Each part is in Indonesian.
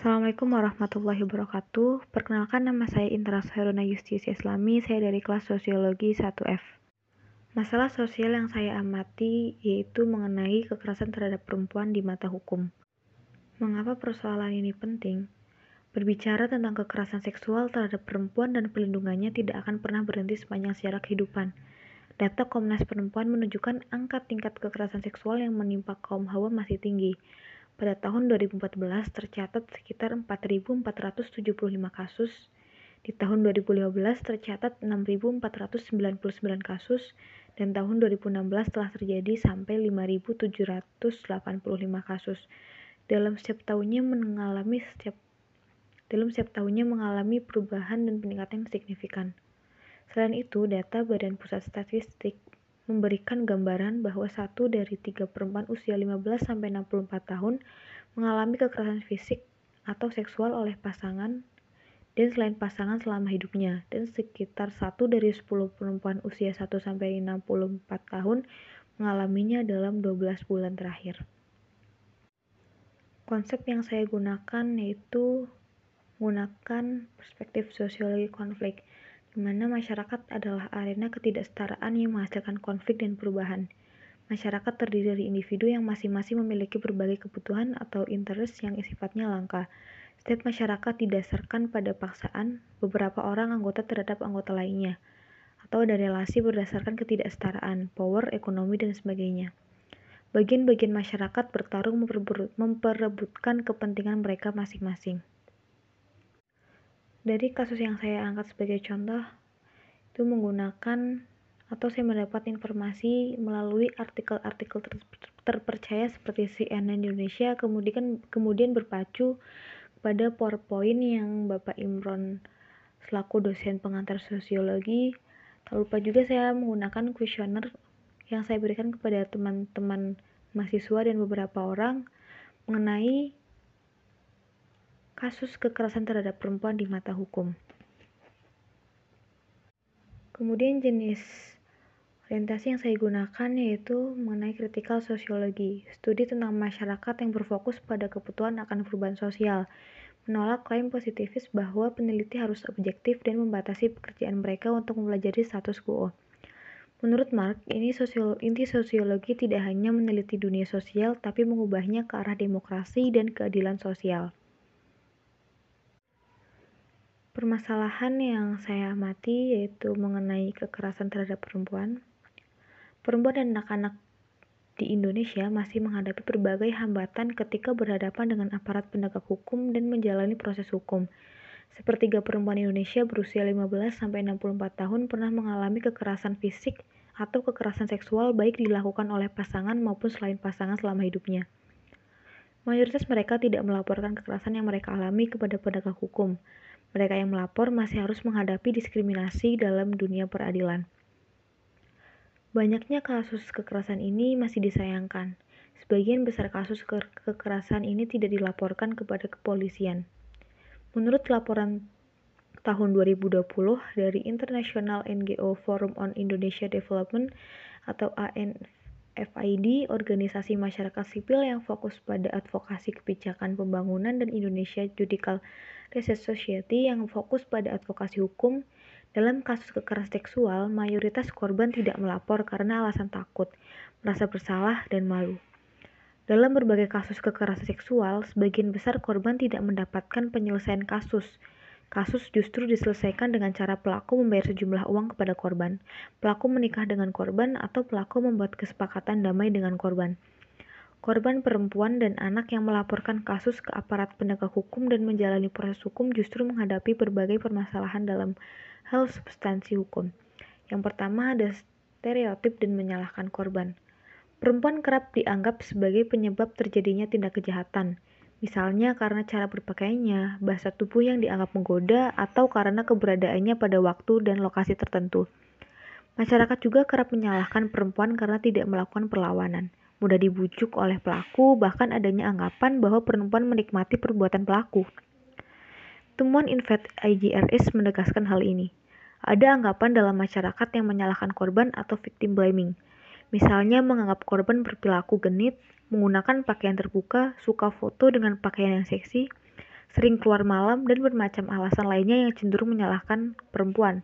Assalamualaikum warahmatullahi wabarakatuh. Perkenalkan nama saya Intra Herona Justisi Islami, saya dari kelas Sosiologi 1F. Masalah sosial yang saya amati yaitu mengenai kekerasan terhadap perempuan di mata hukum. Mengapa persoalan ini penting? Berbicara tentang kekerasan seksual terhadap perempuan dan pelindungannya tidak akan pernah berhenti sepanjang sejarah kehidupan. Data Komnas Perempuan menunjukkan angka tingkat kekerasan seksual yang menimpa kaum hawa masih tinggi pada tahun 2014 tercatat sekitar 4.475 kasus, di tahun 2015 tercatat 6.499 kasus, dan tahun 2016 telah terjadi sampai 5.785 kasus. Dalam setiap tahunnya mengalami setiap dalam setiap tahunnya mengalami perubahan dan peningkatan signifikan. Selain itu, data Badan Pusat Statistik memberikan gambaran bahwa satu dari tiga perempuan usia 15-64 tahun mengalami kekerasan fisik atau seksual oleh pasangan dan selain pasangan selama hidupnya, dan sekitar satu dari 10 perempuan usia 1-64 tahun mengalaminya dalam 12 bulan terakhir. Konsep yang saya gunakan yaitu menggunakan perspektif sosiologi konflik di mana masyarakat adalah arena ketidaksetaraan yang menghasilkan konflik dan perubahan. Masyarakat terdiri dari individu yang masing-masing memiliki berbagai kebutuhan atau interest yang sifatnya langka. Setiap masyarakat didasarkan pada paksaan beberapa orang anggota terhadap anggota lainnya, atau ada relasi berdasarkan ketidaksetaraan, power, ekonomi, dan sebagainya. Bagian-bagian masyarakat bertarung memperebutkan kepentingan mereka masing-masing dari kasus yang saya angkat sebagai contoh itu menggunakan atau saya mendapat informasi melalui artikel-artikel ter terpercaya seperti CNN Indonesia kemudian kemudian berpacu pada PowerPoint yang Bapak Imron selaku dosen pengantar sosiologi. Tak lupa juga saya menggunakan kuesioner yang saya berikan kepada teman-teman mahasiswa dan beberapa orang mengenai kasus kekerasan terhadap perempuan di mata hukum. Kemudian jenis orientasi yang saya gunakan yaitu mengenai kritikal sosiologi, studi tentang masyarakat yang berfokus pada kebutuhan akan perubahan sosial, menolak klaim positifis bahwa peneliti harus objektif dan membatasi pekerjaan mereka untuk mempelajari status quo. Menurut Mark, ini sosial, inti sosiologi tidak hanya meneliti dunia sosial, tapi mengubahnya ke arah demokrasi dan keadilan sosial. Permasalahan yang saya amati yaitu mengenai kekerasan terhadap perempuan. Perempuan dan anak-anak di Indonesia masih menghadapi berbagai hambatan ketika berhadapan dengan aparat penegak hukum dan menjalani proses hukum. Sepertiga perempuan Indonesia berusia 15-64 tahun pernah mengalami kekerasan fisik atau kekerasan seksual baik dilakukan oleh pasangan maupun selain pasangan selama hidupnya. Mayoritas mereka tidak melaporkan kekerasan yang mereka alami kepada penegak hukum, mereka yang melapor masih harus menghadapi diskriminasi dalam dunia peradilan. Banyaknya kasus kekerasan ini masih disayangkan. Sebagian besar kasus ke kekerasan ini tidak dilaporkan kepada kepolisian. Menurut laporan tahun 2020 dari International NGO Forum on Indonesia Development atau ANFID, organisasi masyarakat sipil yang fokus pada advokasi kebijakan pembangunan dan Indonesia Judicial Research Society yang fokus pada advokasi hukum, dalam kasus kekerasan seksual, mayoritas korban tidak melapor karena alasan takut, merasa bersalah, dan malu. Dalam berbagai kasus kekerasan seksual, sebagian besar korban tidak mendapatkan penyelesaian kasus. Kasus justru diselesaikan dengan cara pelaku membayar sejumlah uang kepada korban, pelaku menikah dengan korban, atau pelaku membuat kesepakatan damai dengan korban. Korban perempuan dan anak yang melaporkan kasus ke aparat penegak hukum dan menjalani proses hukum justru menghadapi berbagai permasalahan dalam hal substansi hukum. Yang pertama ada stereotip dan menyalahkan korban. Perempuan kerap dianggap sebagai penyebab terjadinya tindak kejahatan, misalnya karena cara berpakaiannya, bahasa tubuh yang dianggap menggoda, atau karena keberadaannya pada waktu dan lokasi tertentu. Masyarakat juga kerap menyalahkan perempuan karena tidak melakukan perlawanan mudah dibujuk oleh pelaku, bahkan adanya anggapan bahwa perempuan menikmati perbuatan pelaku. Temuan Invet IGRS menegaskan hal ini. Ada anggapan dalam masyarakat yang menyalahkan korban atau victim blaming. Misalnya menganggap korban berperilaku genit, menggunakan pakaian terbuka, suka foto dengan pakaian yang seksi, sering keluar malam, dan bermacam alasan lainnya yang cenderung menyalahkan perempuan.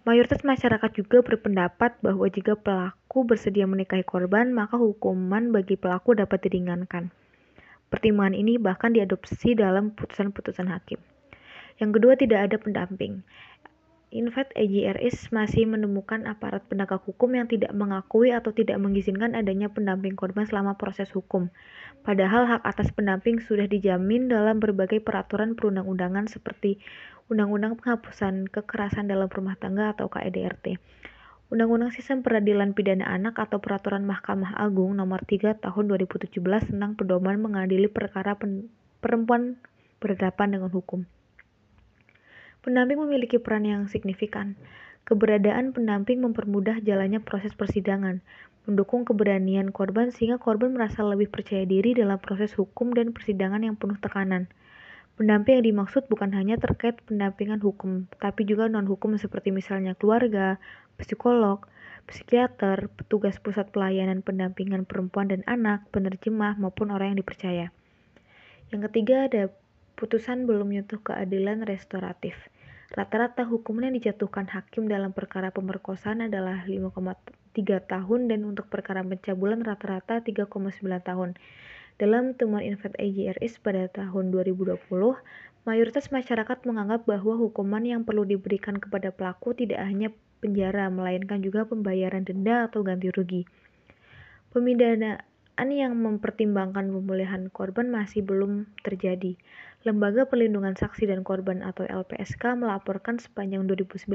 Mayoritas masyarakat juga berpendapat bahwa jika pelaku bersedia menikahi korban, maka hukuman bagi pelaku dapat diringankan. Pertimbangan ini bahkan diadopsi dalam putusan-putusan hakim. Yang kedua, tidak ada pendamping. Invet EJRS masih menemukan aparat penegak hukum yang tidak mengakui atau tidak mengizinkan adanya pendamping korban selama proses hukum. Padahal hak atas pendamping sudah dijamin dalam berbagai peraturan perundang-undangan seperti Undang-Undang Penghapusan Kekerasan dalam Rumah Tangga atau KEDRT, Undang-Undang Sistem Peradilan Pidana Anak atau Peraturan Mahkamah Agung Nomor 3 Tahun 2017 tentang pedoman mengadili perkara perempuan berhadapan dengan hukum. Pendamping memiliki peran yang signifikan. Keberadaan pendamping mempermudah jalannya proses persidangan, mendukung keberanian korban sehingga korban merasa lebih percaya diri dalam proses hukum dan persidangan yang penuh tekanan. Pendamping yang dimaksud bukan hanya terkait pendampingan hukum, tapi juga non-hukum seperti misalnya keluarga, psikolog, psikiater, petugas pusat pelayanan pendampingan perempuan dan anak, penerjemah, maupun orang yang dipercaya. Yang ketiga ada putusan belum menyentuh keadilan restoratif. Rata-rata hukuman yang dijatuhkan hakim dalam perkara pemerkosaan adalah 5,3 tahun dan untuk perkara pencabulan rata-rata 3,9 tahun. Dalam temuan Invet EJRS pada tahun 2020, mayoritas masyarakat menganggap bahwa hukuman yang perlu diberikan kepada pelaku tidak hanya penjara, melainkan juga pembayaran denda atau ganti rugi. Pemindanaan yang mempertimbangkan pemulihan korban masih belum terjadi. Lembaga Perlindungan Saksi dan Korban atau LPSK melaporkan sepanjang 2019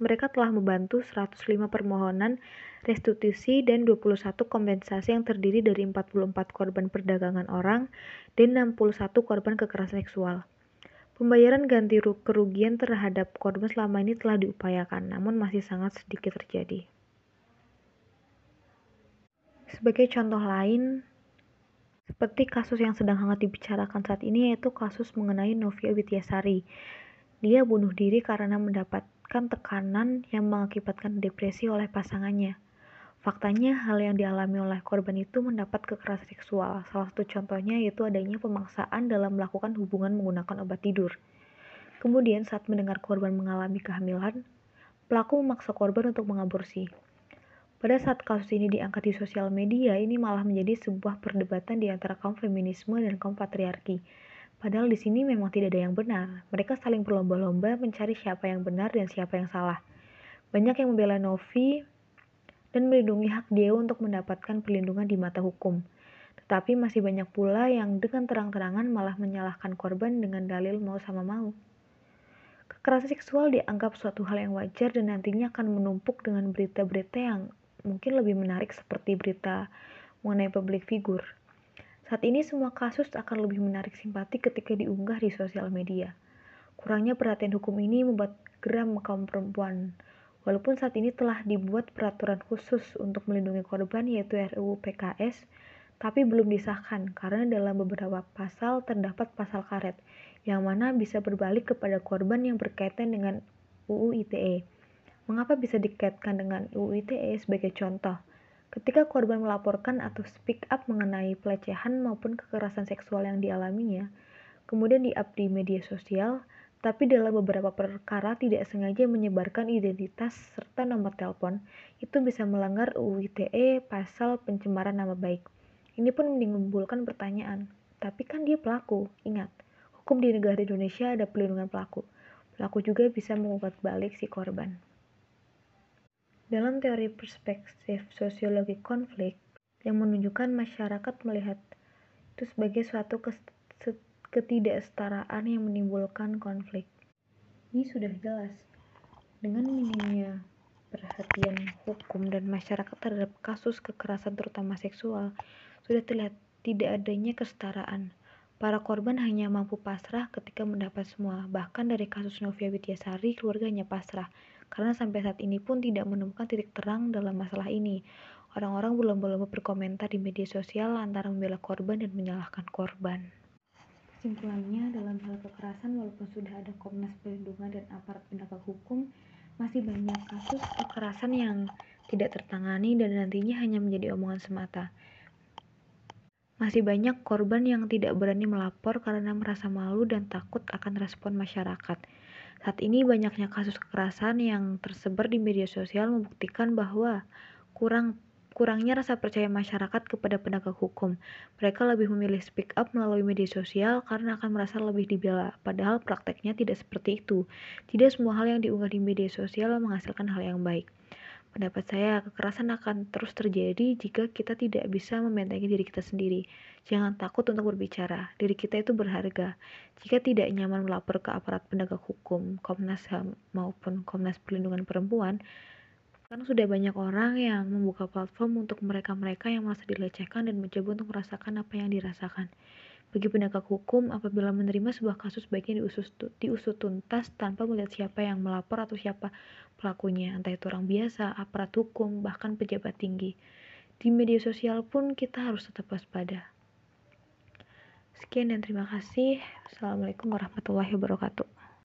mereka telah membantu 105 permohonan restitusi dan 21 kompensasi yang terdiri dari 44 korban perdagangan orang dan 61 korban kekerasan seksual. Pembayaran ganti kerugian terhadap korban selama ini telah diupayakan, namun masih sangat sedikit terjadi. Sebagai contoh lain, seperti kasus yang sedang hangat dibicarakan saat ini yaitu kasus mengenai Novia Widyasari. Dia bunuh diri karena mendapatkan tekanan yang mengakibatkan depresi oleh pasangannya. Faktanya, hal yang dialami oleh korban itu mendapat kekerasan seksual. Salah satu contohnya yaitu adanya pemaksaan dalam melakukan hubungan menggunakan obat tidur. Kemudian, saat mendengar korban mengalami kehamilan, pelaku memaksa korban untuk mengaborsi. Pada saat kasus ini diangkat di sosial media, ini malah menjadi sebuah perdebatan di antara kaum feminisme dan kaum patriarki. Padahal di sini memang tidak ada yang benar. Mereka saling berlomba-lomba mencari siapa yang benar dan siapa yang salah. Banyak yang membela Novi dan melindungi hak dia untuk mendapatkan perlindungan di mata hukum. Tetapi masih banyak pula yang dengan terang-terangan malah menyalahkan korban dengan dalil mau sama mau. Kekerasan seksual dianggap suatu hal yang wajar dan nantinya akan menumpuk dengan berita-berita yang mungkin lebih menarik seperti berita mengenai public figure. Saat ini semua kasus akan lebih menarik simpati ketika diunggah di sosial media. Kurangnya perhatian hukum ini membuat geram kaum perempuan. Walaupun saat ini telah dibuat peraturan khusus untuk melindungi korban yaitu RUU PKS, tapi belum disahkan karena dalam beberapa pasal terdapat pasal karet yang mana bisa berbalik kepada korban yang berkaitan dengan UU ITE. Mengapa bisa dikaitkan dengan UU ITE sebagai contoh? Ketika korban melaporkan atau speak up mengenai pelecehan maupun kekerasan seksual yang dialaminya, kemudian di-up di media sosial, tapi dalam beberapa perkara tidak sengaja menyebarkan identitas serta nomor telepon, itu bisa melanggar UU ITE pasal pencemaran nama baik. Ini pun menimbulkan pertanyaan, tapi kan dia pelaku, ingat, hukum di negara Indonesia ada pelindungan pelaku. Pelaku juga bisa mengugat balik si korban. Dalam teori perspektif sosiologi konflik yang menunjukkan masyarakat melihat itu sebagai suatu ketidaksetaraan yang menimbulkan konflik. Ini sudah jelas. Dengan minimnya perhatian hukum dan masyarakat terhadap kasus kekerasan terutama seksual, sudah terlihat tidak adanya kesetaraan. Para korban hanya mampu pasrah ketika mendapat semua. Bahkan dari kasus Novia Widyasari, keluarganya pasrah karena sampai saat ini pun tidak menemukan titik terang dalam masalah ini. Orang-orang belum-belum berkomentar di media sosial antara membela korban dan menyalahkan korban. Kesimpulannya, dalam hal kekerasan, walaupun sudah ada Komnas Perlindungan dan aparat penegak hukum, masih banyak kasus kekerasan yang tidak tertangani dan nantinya hanya menjadi omongan semata. Masih banyak korban yang tidak berani melapor karena merasa malu dan takut akan respon masyarakat. Saat ini banyaknya kasus kekerasan yang tersebar di media sosial membuktikan bahwa kurang kurangnya rasa percaya masyarakat kepada penegak hukum. Mereka lebih memilih speak up melalui media sosial karena akan merasa lebih dibela, padahal prakteknya tidak seperti itu. Tidak semua hal yang diunggah di media sosial menghasilkan hal yang baik. Pendapat saya, kekerasan akan terus terjadi jika kita tidak bisa membentengi diri kita sendiri. Jangan takut untuk berbicara, diri kita itu berharga. Jika tidak nyaman melapor ke aparat penegak hukum, Komnas HAM maupun Komnas Perlindungan Perempuan, kan sudah banyak orang yang membuka platform untuk mereka-mereka yang merasa dilecehkan dan mencoba untuk merasakan apa yang dirasakan. Bagi penegak hukum, apabila menerima sebuah kasus baiknya diusut, diusut tuntas tanpa melihat siapa yang melapor atau siapa pelakunya, entah itu orang biasa, aparat hukum, bahkan pejabat tinggi. Di media sosial pun kita harus tetap waspada. Sekian dan terima kasih. Assalamualaikum warahmatullahi wabarakatuh.